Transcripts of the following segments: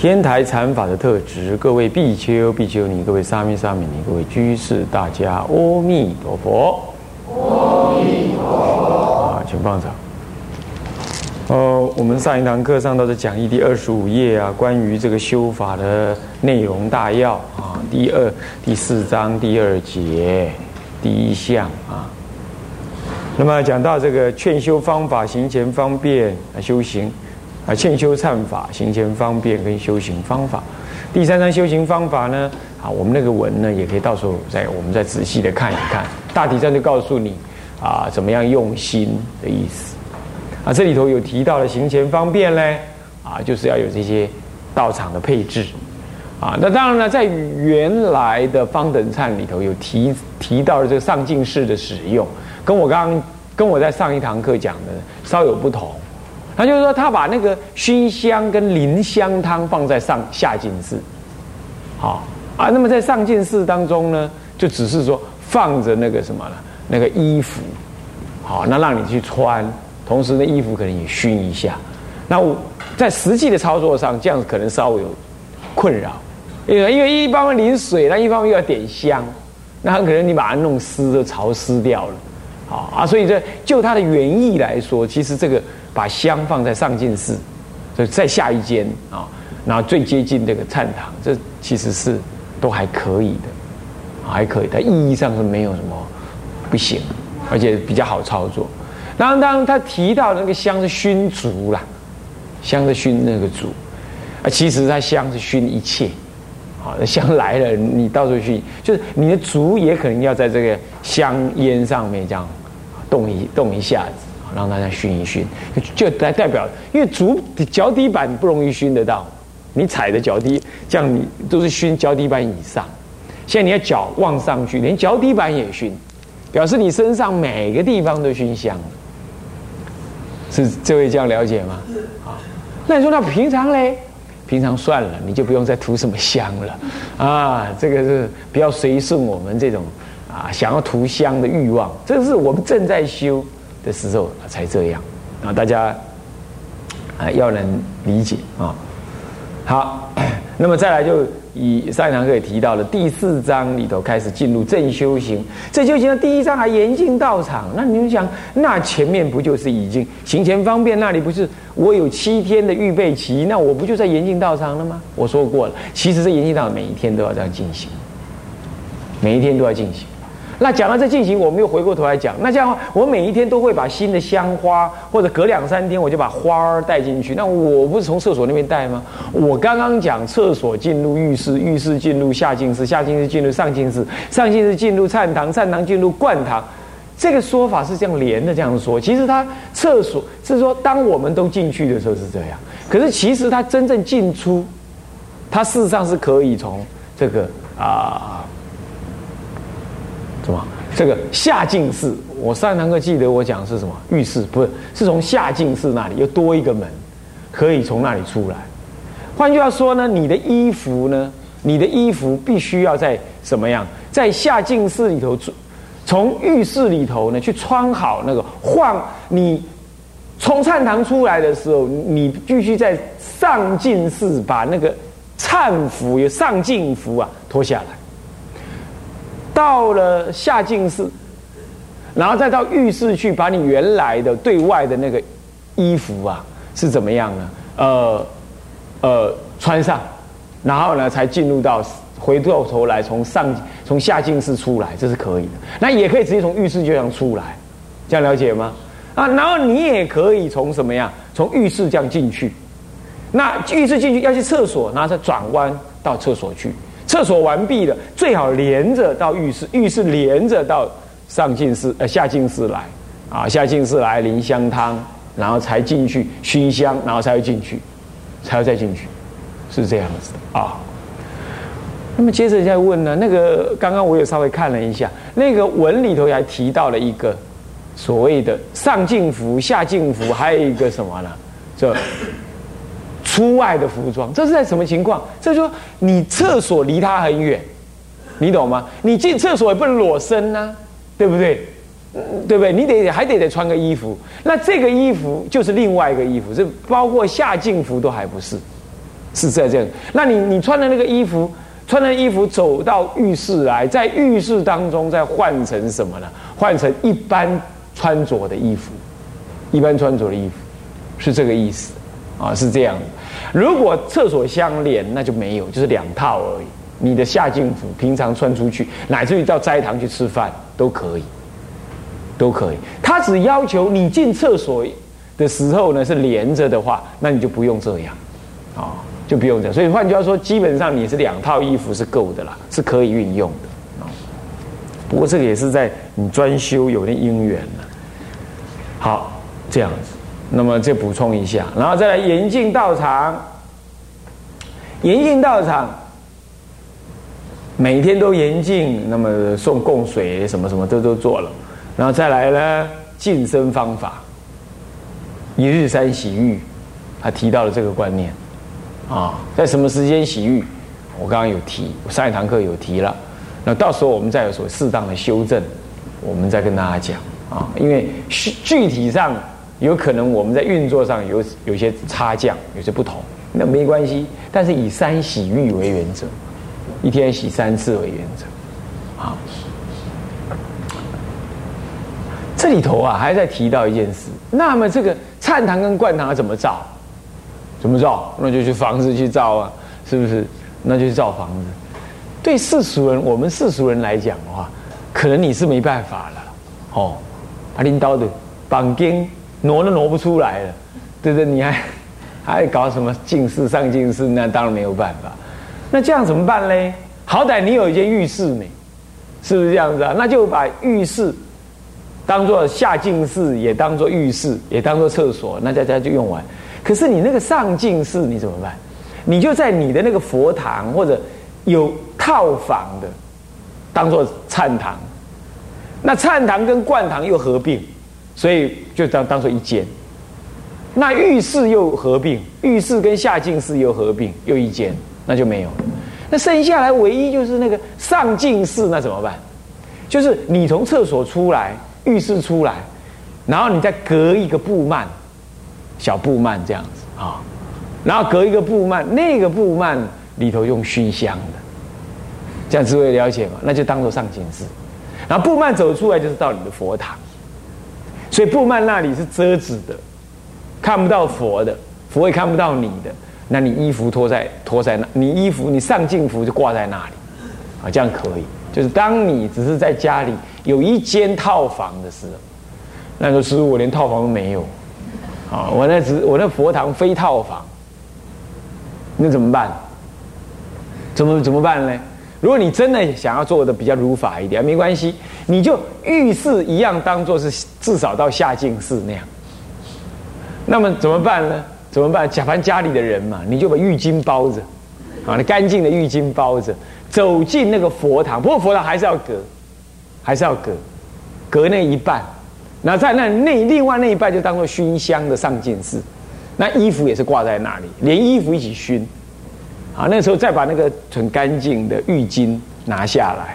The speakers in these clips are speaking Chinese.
天台禅法的特质，各位必修、必修你，各位沙弥、沙弥你，各位居士，大家阿弥陀佛。阿弥陀佛。啊，请放掌。哦，我们上一堂课上到的讲义第二十五页啊，关于这个修法的内容大要啊，第二第四章第二节第一项啊。那么讲到这个劝修方法，行前方便啊，修行啊，欠修忏法，行前方便跟修行方法。第三章修行方法呢，啊，我们那个文呢，也可以到时候再我们再仔细的看一看。大体上就告诉你啊，怎么样用心的意思。啊，这里头有提到的行前方便呢，啊，就是要有这些道场的配置。啊，那当然了，在原来的方等忏里头有提提到了这个上进式的使用。跟我刚刚跟我在上一堂课讲的稍有不同，他就是说他把那个熏香跟淋香汤放在上下净寺，好啊，那么在上净寺当中呢，就只是说放着那个什么呢？那个衣服，好，那让你去穿，同时呢衣服可能也熏一下。那我在实际的操作上，这样可能稍微有困扰，因为因为一方面淋水，那一方面又要点香，那很可能你把它弄湿了、潮湿掉了。啊啊！所以这就它的原意来说，其实这个把香放在上进寺，就再下一间啊，然后最接近这个禅堂，这其实是都还可以的，还可以。它意义上是没有什么不行，而且比较好操作。当当他提到那个香是熏足啦，香是熏那个足啊，其实它香是熏一切。好，香来了，你到处去，就是你的足也可能要在这个香烟上面这样。动一动一下子，让大家熏一熏，就代代表，因为足脚底板不容易熏得到，你踩的脚底，这样你都是熏脚底板以上。现在你要脚往上去，连脚底板也熏，表示你身上每个地方都熏香。是这位这样了解吗？啊，那你说那平常嘞？平常算了，你就不用再涂什么香了啊。这个是不要随顺我们这种。啊，想要涂香的欲望，这是我们正在修的时候才这样啊！大家啊要能理解啊。好，那么再来就以上一堂课也提到了第四章里头开始进入正修行。正修行的第一章还严禁道场，那你们想，那前面不就是已经行前方便？那里不是我有七天的预备期？那我不就在严禁道场了吗？我说过了，其实这严禁道每一天都要这样进行，每一天都要进行。那讲到这进行，我们又回过头来讲。那这样的话，我每一天都会把新的香花，或者隔两三天我就把花儿带进去。那我不是从厕所那边带吗？我刚刚讲厕所进入浴室，浴室进入下进室，下进室进入上进室，上进室进入禅堂，禅堂进入灌堂。这个说法是这样连的这样说。其实它厕所是说，当我们都进去的时候是这样。可是其实它真正进出，它事实上是可以从这个啊。什么？这个下进士，我上堂课记得我讲是什么？浴室不是，是从下进士那里又多一个门，可以从那里出来。换句话说呢，你的衣服呢，你的衣服必须要在什么样？在下进士里头，从浴室里头呢去穿好那个换你从禅堂出来的时候，你必须在上进士把那个忏服有上进服啊脱下来。到了下进室，然后再到浴室去，把你原来的对外的那个衣服啊是怎么样呢？呃呃，穿上，然后呢才进入到回过头来从上从下进室出来，这是可以的。那也可以直接从浴室就这样出来，这样了解吗？啊，然后你也可以从什么样？从浴室这样进去。那浴室进去要去厕所，然后再转弯到厕所去。厕所完毕了，最好连着到浴室，浴室连着到上净室呃下净室来，啊下净室来淋香汤，然后才进去熏香，然后才会进去，才要再进去，是这样子啊。那么接着再问呢，那个刚刚我也稍微看了一下，那个文里头还提到了一个所谓的上净服、下净服，还有一个什么呢？这出外的服装，这是在什么情况？这就说你厕所离他很远，你懂吗？你进厕所也不能裸身呐，对不对？对不对？你得还得得穿个衣服，那这个衣服就是另外一个衣服，这包括下净服都还不是，是在这样。那你你穿的那个衣服，穿的衣服走到浴室来，在浴室当中再换成什么呢？换成一般穿着的衣服，一般穿着的衣服，是这个意思啊？是这样。如果厕所相连，那就没有，就是两套而已。你的下净服平常穿出去，乃至于到斋堂去吃饭都可以，都可以。他只要求你进厕所的时候呢是连着的话，那你就不用这样，啊，就不用这样。所以换句话说，基本上你是两套衣服是够的啦，是可以运用的。不过这个也是在你专修有那因缘了。好，这样子。那么再补充一下，然后再来严禁道场，严禁道场，每天都严禁，那么送供水什么什么都都做了，然后再来呢，净身方法，一日三洗浴，他提到了这个观念，啊，在什么时间洗浴？我刚刚有提，上一堂课有提了，那到时候我们再有所适当的修正，我们再跟大家讲。啊，因为具体上。有可能我们在运作上有有些差降，有些不同，那没关系。但是以三洗浴为原则，一天洗三次为原则，啊。这里头啊，还在提到一件事。那么这个忏堂跟灌堂怎么造？怎么造？那就去房子去造啊，是不是？那就去造房子。对世俗人，我们世俗人来讲的话，可能你是没办法了。哦，阿领导的绑经。挪都挪不出来了，对不对？你还 还搞什么进士上进士？那当然没有办法。那这样怎么办嘞？好歹你有一间浴室呢，是不是这样子啊？那就把浴室当做下进士，也当做浴室，也当做厕所，那大家就用完。可是你那个上进士你怎么办？你就在你的那个佛堂或者有套房的，当做禅堂。那禅堂跟灌堂又合并。所以就当当做一间，那浴室又合并，浴室跟下净室又合并，又一间，那就没有。那剩下来唯一就是那个上净室，那怎么办？就是你从厕所出来，浴室出来，然后你再隔一个布幔，小布幔这样子啊，然后隔一个布幔，那个布幔里头用熏香的，这样诸位了解吗？那就当做上净室，然后布幔走出来就是到你的佛堂。所以布幔那里是遮止的，看不到佛的，佛也看不到你的。那你衣服脱在脱在那，你衣服你上镜服就挂在那里，啊，这样可以。就是当你只是在家里有一间套房的时候，那个时候我连套房都没有，啊，我那只我那佛堂非套房，那怎么办？怎么怎么办呢？如果你真的想要做的比较如法一点，没关系，你就浴室一样当做是至少到下净室那样。那么怎么办呢？怎么办？假凡家里的人嘛，你就把浴巾包着，啊，那干净的浴巾包着，走进那个佛堂。不过佛堂还是要隔，还是要隔，隔那一半。那在那那另外那一半就当做熏香的上净室，那衣服也是挂在那里，连衣服一起熏。啊，那时候再把那个很干净的浴巾拿下来，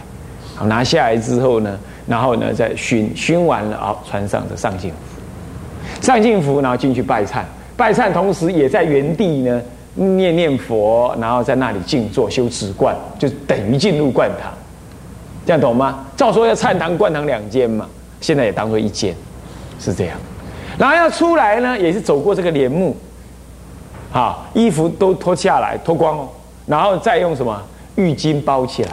好拿下来之后呢，然后呢再熏熏完了啊，穿上的上镜服，上镜服，然后进去拜忏，拜忏同时也在原地呢念念佛，然后在那里静坐修止观，就等于进入观堂，这样懂吗？照说要忏堂观堂两间嘛，现在也当做一间，是这样，然后要出来呢，也是走过这个帘幕。啊，衣服都脱下来，脱光哦，然后再用什么？浴巾包起来。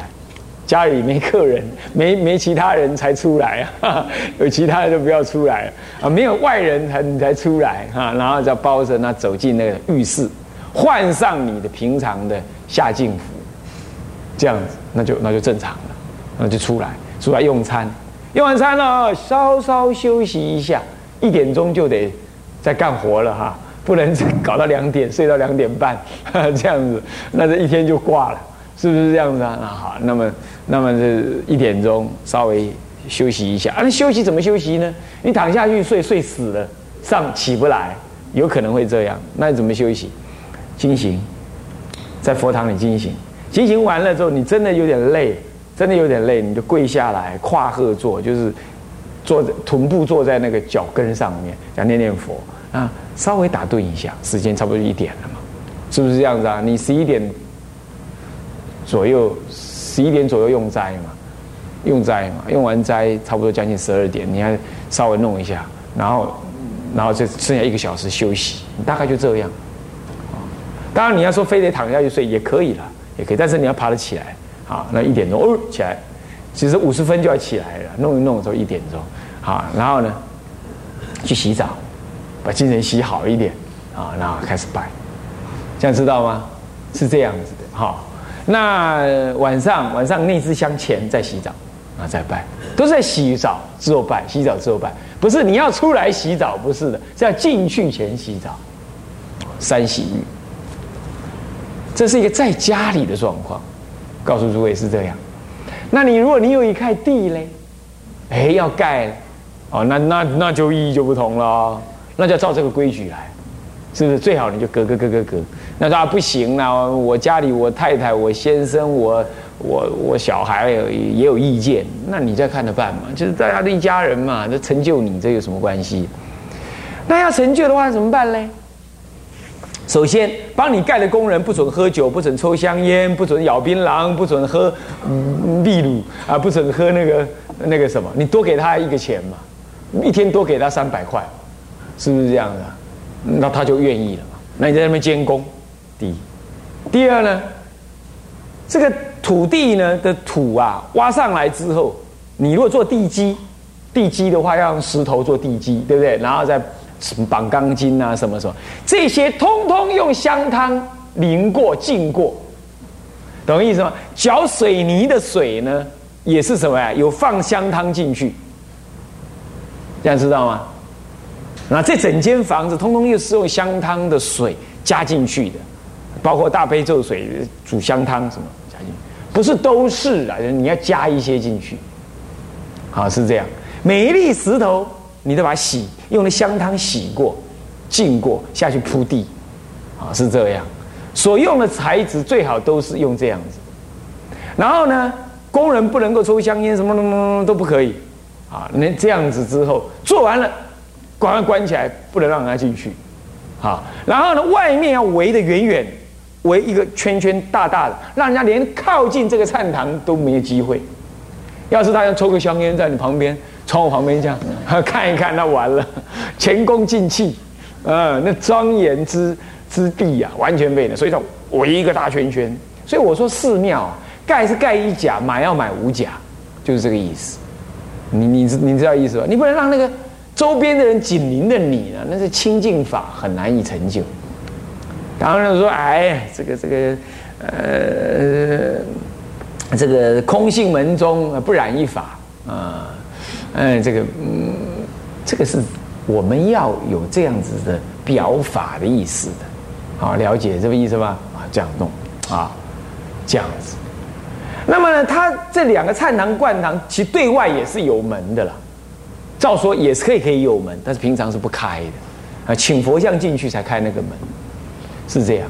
家里没客人，没没其他人才出来啊，有其他人就不要出来啊，没有外人才你才出来哈，然后再包着那走进那个浴室，换上你的平常的下镜服，这样子那就那就正常了，那就出来出来用餐，用完餐了稍稍休息一下，一点钟就得在干活了哈，不能搞到两点睡到两点半 这样子，那这一天就挂了，是不是这样子啊？那好，那么那么这一点钟稍微休息一下啊，那休息怎么休息呢？你躺下去睡睡死了，上起不来，有可能会这样，那你怎么休息？惊醒，在佛堂里惊醒，惊醒完了之后，你真的有点累，真的有点累，你就跪下来，跨鹤坐，就是坐在臀部坐在那个脚跟上面，想念念佛啊，稍微打盹一下，时间差不多一点了嘛，是不是这样子啊？你十一点左右，十一点左右用斋嘛，用斋嘛，用完斋差不多将近十二点，你还稍微弄一下，然后然后就剩下一个小时休息，你大概就这样。当然你要说非得躺下去睡也可以了，也可以，但是你要爬得起来啊。那一点钟哦起来，其实五十分就要起来了，弄一弄的时候一点钟，好，然后呢去洗澡，把精神洗好一点啊，然后开始拜，这样知道吗？是这样子的，好。那晚上晚上内支香前再洗澡啊，再拜，都是在洗澡之后拜，洗澡之后拜，不是你要出来洗澡，不是的，是要进去前洗澡，三洗浴。这是一个在家里的状况，告诉诸位是这样。那你如果你有一块地嘞，哎，要盖，哦，那那那就意义就不同了，那就照这个规矩来，是不是？最好你就隔隔隔隔隔。那说不行啊，我家里我太太我先生我我我小孩也有意见，那你再看着办嘛。就是大家的一家人嘛，这成就你这有什么关系？那要成就的话怎么办嘞？首先，帮你盖的工人不准喝酒，不准抽香烟，不准咬槟榔，不准喝秘鲁啊，不准喝那个那个什么。你多给他一个钱嘛，一天多给他三百块，是不是这样的？那他就愿意了嘛。那你在那边监工，第一，第二呢，这个土地呢的土啊，挖上来之后，你如果做地基，地基的话要用石头做地基，对不对？然后再。绑钢筋啊，什么什么，这些通通用香汤淋过、浸过，懂意思吗？搅水泥的水呢，也是什么呀？有放香汤进去，这样知道吗？那这整间房子通通又是用香汤的水加进去的，包括大悲咒水煮香汤什么加进去，不是都是啊，你要加一些进去，好是这样，每一粒石头。你都把它洗，用的香汤洗过、浸过下去铺地，啊，是这样。所用的材质最好都是用这样子。然后呢，工人不能够抽香烟，什么什么什么都不可以，啊，那这样子之后做完了，关关起来，不能让人家进去，好。然后呢，外面要围得远远，围一个圈圈大大的，让人家连靠近这个禅堂都没有机会。要是他要抽个香烟在你旁边。从我旁边这样 看一看，那完了，前功尽弃，呃，那庄严之之地呀，完全被了。所以说围一个大圈圈。所以我说寺庙盖是盖一甲，买要买五甲，就是这个意思。你你你知道意思吧？你不能让那个周边的人紧邻的你呢，那是清净法很难以成就。当然说，哎，这个这个，呃，这个空性门中不染一法啊。嗯，这个嗯，这个是我们要有这样子的表法的意思的，好，了解这个意思吧？啊，这样弄啊，这样子。那么呢，他这两个灿堂灌堂，其对外也是有门的了。照说也是可以可以有门，但是平常是不开的啊，请佛像进去才开那个门，是这样。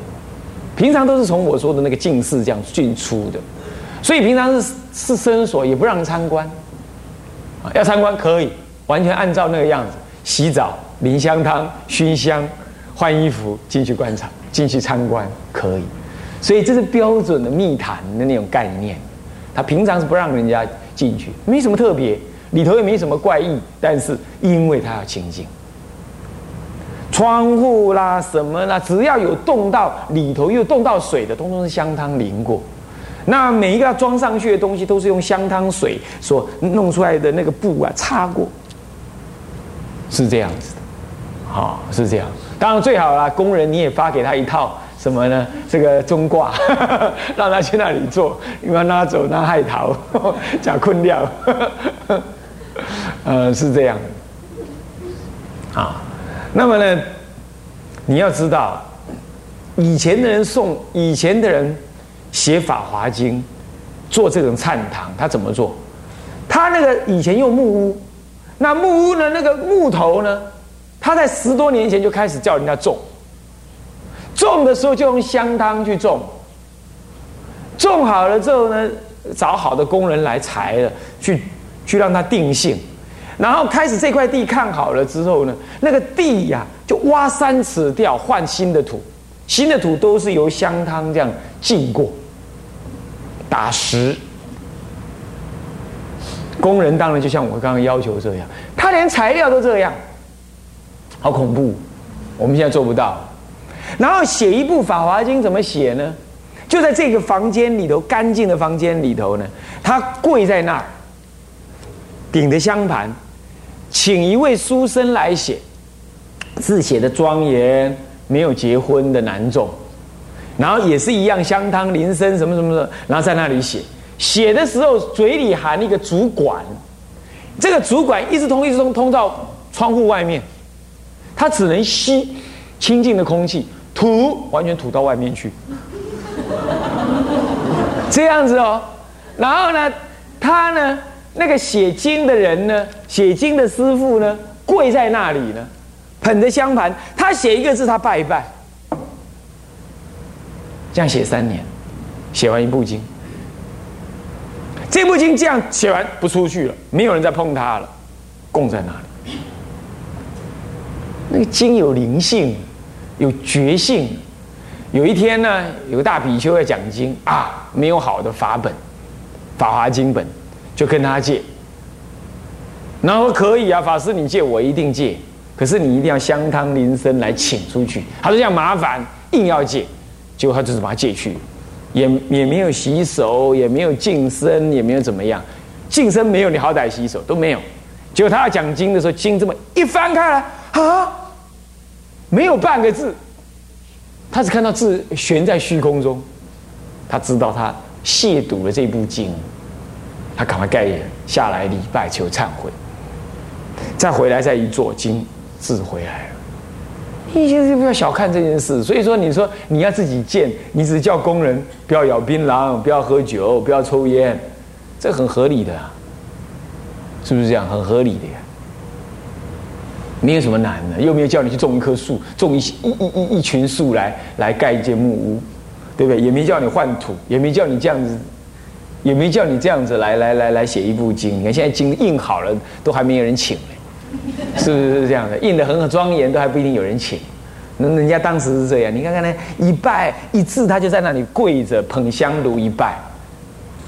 平常都是从我说的那个净室这样进出的，所以平常是是生所，也不让参观。要参观可以，完全按照那个样子，洗澡、淋香汤、熏香、换衣服进去观察、进去参观可以，所以这是标准的密谈的那种概念。他平常是不让人家进去，没什么特别，里头也没什么怪异，但是因为他要清净，窗户啦什么啦，只要有动到里头又动到水的，通通是香汤淋过。那每一个要装上去的东西，都是用香汤水所弄出来的那个布啊擦过，是这样子的，好是这样。当然最好啦，工人你也发给他一套什么呢？这个中挂，让他去那里做，因为拿走拿害逃，假困掉，呃是这样，啊，那么呢，你要知道，以前的人送，以前的人写《法华经》，做这种忏堂，他怎么做？他那个以前用木屋，那木屋呢，那个木头呢，他在十多年前就开始叫人家种，种的时候就用香汤去种，种好了之后呢，找好的工人来裁了，去去让它定性。然后开始这块地看好了之后呢，那个地呀就挖三尺掉，换新的土，新的土都是由香汤这样浸过，打石。工人当然就像我刚刚要求这样，他连材料都这样，好恐怖，我们现在做不到。然后写一部《法华经》怎么写呢？就在这个房间里头，干净的房间里头呢，他跪在那儿，顶着香盘。请一位书生来写，字写的庄严，没有结婚的男众，然后也是一样香汤林森什么什么的，然后在那里写，写的时候嘴里含一个主管，这个主管一直通一直通通到窗户外面，他只能吸清净的空气，吐完全吐到外面去，这样子哦，然后呢，他呢？那个写经的人呢？写经的师傅呢？跪在那里呢，捧着香盘，他写一个字，他拜一拜，这样写三年，写完一部经。这部经这样写完不出去了，没有人再碰它了，供在那里。那个经有灵性，有觉性。有一天呢，有个大比丘要讲经啊，没有好的法本，《法华经》本。就跟他借，然后可以啊，法师你借我一定借，可是你一定要香汤林森来请出去。他说这样麻烦，硬要借，结果他就是把他借去，也也没有洗手，也没有净身，也没有怎么样，净身没有，你好歹洗手都没有。结果他要讲经的时候，经这么一翻开来啊，没有半个字，他只看到字悬在虚空中，他知道他亵渎了这部经。他赶快盖下来礼拜求忏悔，再回来再一做经字回来了。你就不要小看这件事。所以说，你说你要自己建，你只叫工人不要咬槟榔，不要喝酒，不要抽烟，这很合理的，是不是这样？很合理的呀，没有什么难的，又没有叫你去种一棵树，种一一一一一群树来来盖一间木屋，对不对？也没叫你换土，也没叫你这样子。也没叫你这样子来来来来写一部经，你看现在经印好了，都还没有人请嘞，是不是这样的？印的很庄严，都还不一定有人请。那人家当时是这样，你看看呢，一拜一字，他就在那里跪着捧香炉一拜。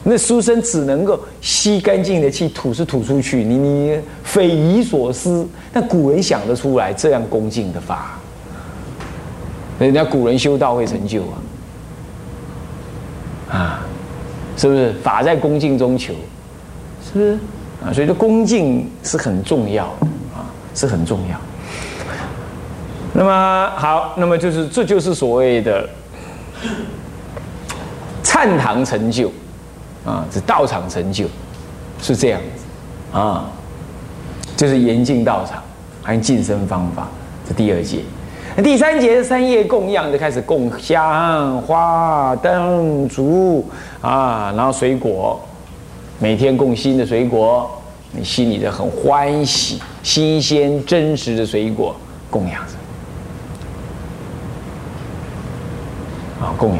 那书生只能够吸干净的气，吐是吐出去，你你匪夷所思。但古人想得出来这样恭敬的法，人家古人修道会成就啊，啊。是不是法在恭敬中求？是不是啊？所以说恭敬是很重要的啊，是很重要。那么好，那么就是这就是所谓的禅堂成就啊，这道场成就是这样子啊，就是严禁道场，还有晋升方法，这第二节。第三节三叶供养就开始供香花灯烛啊，然后水果，每天供新的水果，你心里的很欢喜，新鲜真实的水果供养着，啊供养，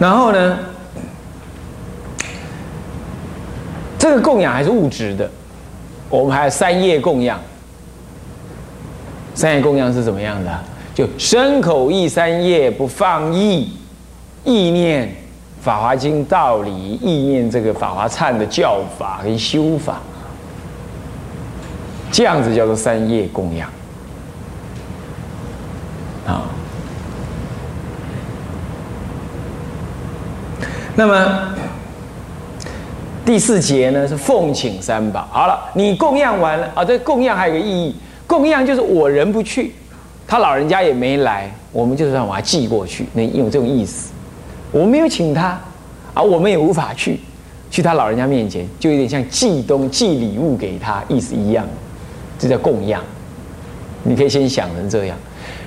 然后呢，这个供养还是物质的，我们还有三叶供养。三业供养是怎么样的？就身口意三业不放逸，意念《法华经》道理，意念这个法华忏的教法跟修法，这样子叫做三业供养啊。那么第四节呢是奉请三宝。好了，你供养完了啊，这供养还有个意义。供养就是我人不去，他老人家也没来，我们就是让把他寄过去，那有这种意思。我没有请他，啊，我们也无法去，去他老人家面前，就有点像寄东寄礼物给他，意思一样。这叫供养。你可以先想成这样。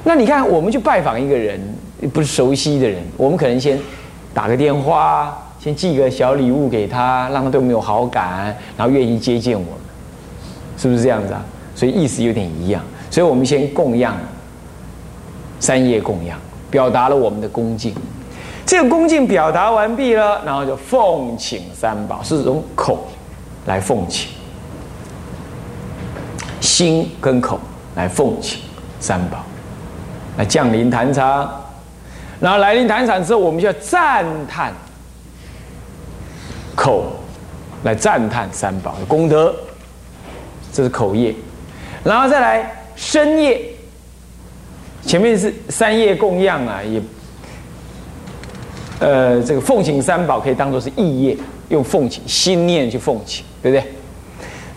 那你看，我们去拜访一个人，不是熟悉的人，我们可能先打个电话，先寄个小礼物给他，让他对我们有好感，然后愿意接见我们，是不是这样子啊？所以意思有点一样。所以我们先供养三业供养，表达了我们的恭敬。这个恭敬表达完毕了，然后就奉请三宝，是从口来奉请，心跟口来奉请三宝，来降临坛场。然后来临坛场之后，我们就要赞叹口来赞叹三宝的功德，这是口业。然后再来深夜，前面是三业供养啊，也。呃，这个奉请三宝可以当做是意业，用奉请心念去奉请，对不对？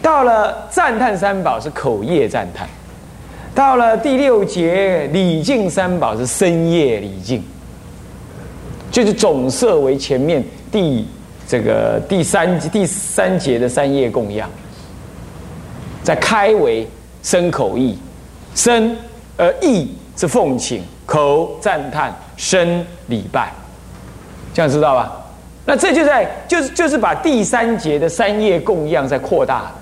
到了赞叹三宝是口业赞叹，到了第六节礼敬三宝是身业礼敬，就是总摄为前面第这个第三第三节的三业供养，再开为身口意，身呃意是奉请，口赞叹，身礼拜。这样知道吧？那这就在就是就是把第三节的三业供养在扩大，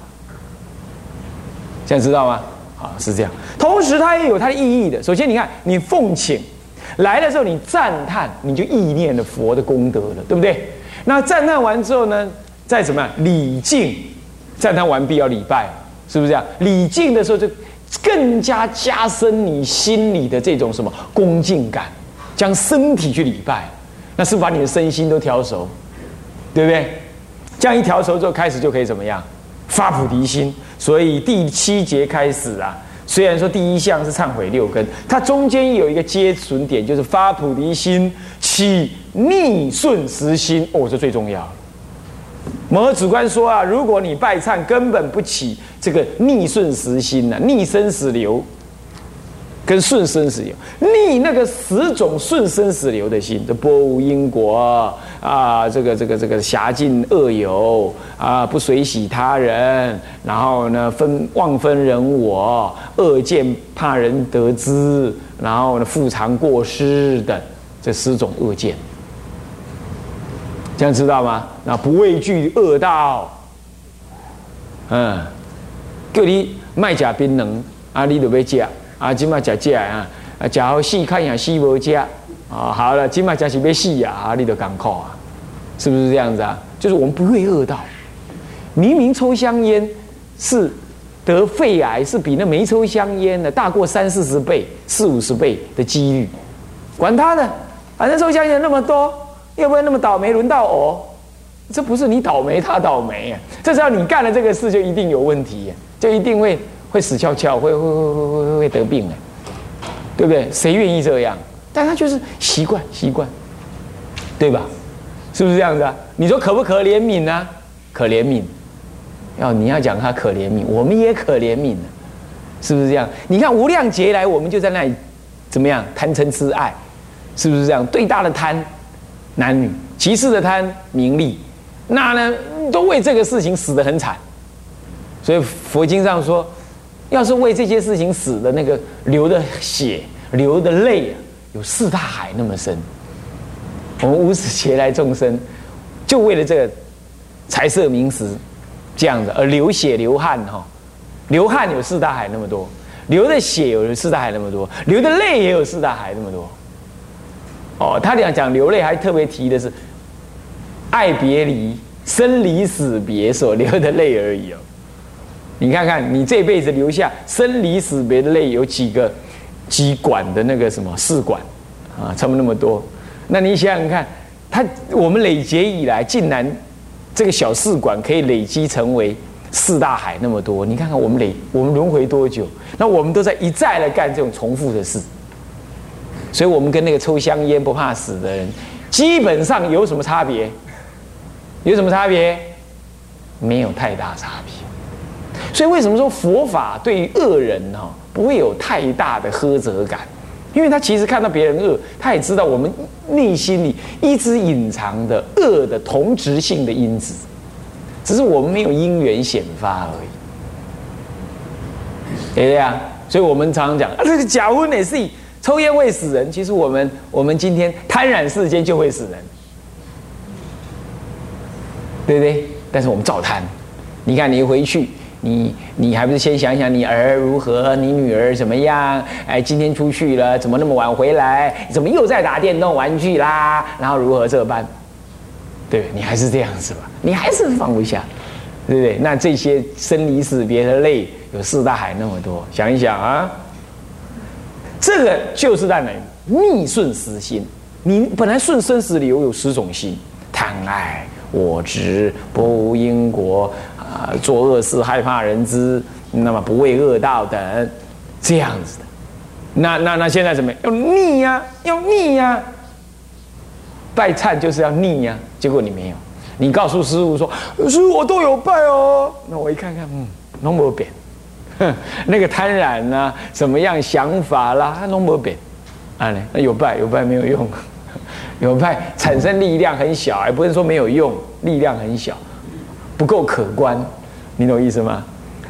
这样知道吗？啊，是这样。同时，它也有它的意义的。首先，你看，你奉请来的时候，你赞叹，你就意念了佛的功德了，对不对？那赞叹完之后呢，再怎么样礼敬，赞叹完毕要礼拜，是不是这样？礼敬的时候就更加加深你心里的这种什么恭敬感，将身体去礼拜。那是把你的身心都调熟，对不对？这样一调熟之后，开始就可以怎么样？发菩提心。所以第七节开始啊，虽然说第一项是忏悔六根，它中间有一个接存点，就是发菩提心，起逆顺时心。哦，这最重要。摩诃主观说啊，如果你拜忏根本不起这个逆顺时心呢，逆生死流。跟顺生死流逆那个十种顺生死流的心，这波无因果啊，这个这个这个狭尽恶友啊，不随喜他人，然后呢分妄分人我，恶见怕人得知，然后呢复藏过失等这十种恶见，这样知道吗？那不畏惧恶道，嗯，叫你卖假槟榔，啊，你都要吃。啊，今麦食食啊，啊，食好死看下死无食啊，好了，今麦食是要死呀，啊，你都艰苦啊，是不是这样子啊？就是我们不会饿到，明明抽香烟是得肺癌，是比那没抽香烟的大过三四十倍、四五十倍的几率，管他的，反正抽香烟那么多，要不要那么倒霉轮到我？这不是你倒霉，他倒霉啊！这只要你干了这个事，就一定有问题，就一定会。会死翘翘，会会会会会会得病的，对不对？谁愿意这样？但他就是习惯习惯，对吧？是不是这样子啊？你说可不可怜悯呢？可怜悯，要你要讲他可怜悯，我们也可怜悯是不是这样？你看无量劫来，我们就在那里怎么样贪嗔痴爱，是不是这样？最大的贪男女，其次的贪名利，那呢都为这个事情死得很惨。所以佛经上说。要是为这些事情死的那个流的血、流的泪啊，有四大海那么深。我们无始劫来众生，就为了这个财色名食这样子而流血流汗哈，流汗有四大海那么多，流的血有四大海那么多，流的泪也有四大海那么多。哦，他讲讲流泪，还特别提的是爱别离、生离死别所流的泪而已哦。你看看，你这辈子留下生离死别的泪有几个几管的那个什么试管啊？差不多那么多。那你想想看，他我们累劫以来，竟然这个小试管可以累积成为四大海那么多。你看看我们累我们轮回多久？那我们都在一再的干这种重复的事。所以我们跟那个抽香烟不怕死的人，基本上有什么差别？有什么差别？没有太大差别。所以为什么说佛法对于恶人哈不会有太大的苛责感？因为他其实看到别人恶，他也知道我们内心里一直隐藏的恶的同质性的因子，只是我们没有因缘显发而已。对不对啊？所以我们常常讲啊，这个假婚也是抽烟会死人。其实我们我们今天贪婪世间就会死人，对不对？但是我们照贪。你看你回去，你你还不是先想想你儿如何，你女儿怎么样？哎，今天出去了，怎么那么晚回来？怎么又在打电动玩具啦？然后如何这般？对你还是这样子吧，你还是放不下，对不对？那这些生离死别的泪，有四大海那么多，想一想啊，这个就是在哪逆顺时心。你本来顺生死流有十种心：贪爱、我执、不因果啊，做恶事害怕人知，那么不畏恶道等，这样子的。那那那现在怎么？要逆呀，要逆呀。拜忏就是要逆呀，结果你没有，你告诉师傅说，师傅我都有拜哦。那我一看看，嗯，弄不变，那个贪婪呢，什么样想法啦，弄不变，啊嘞，那有败有败没有用，有败产生力量很小，也不是说没有用，力量很小，不够可观，你懂意思吗？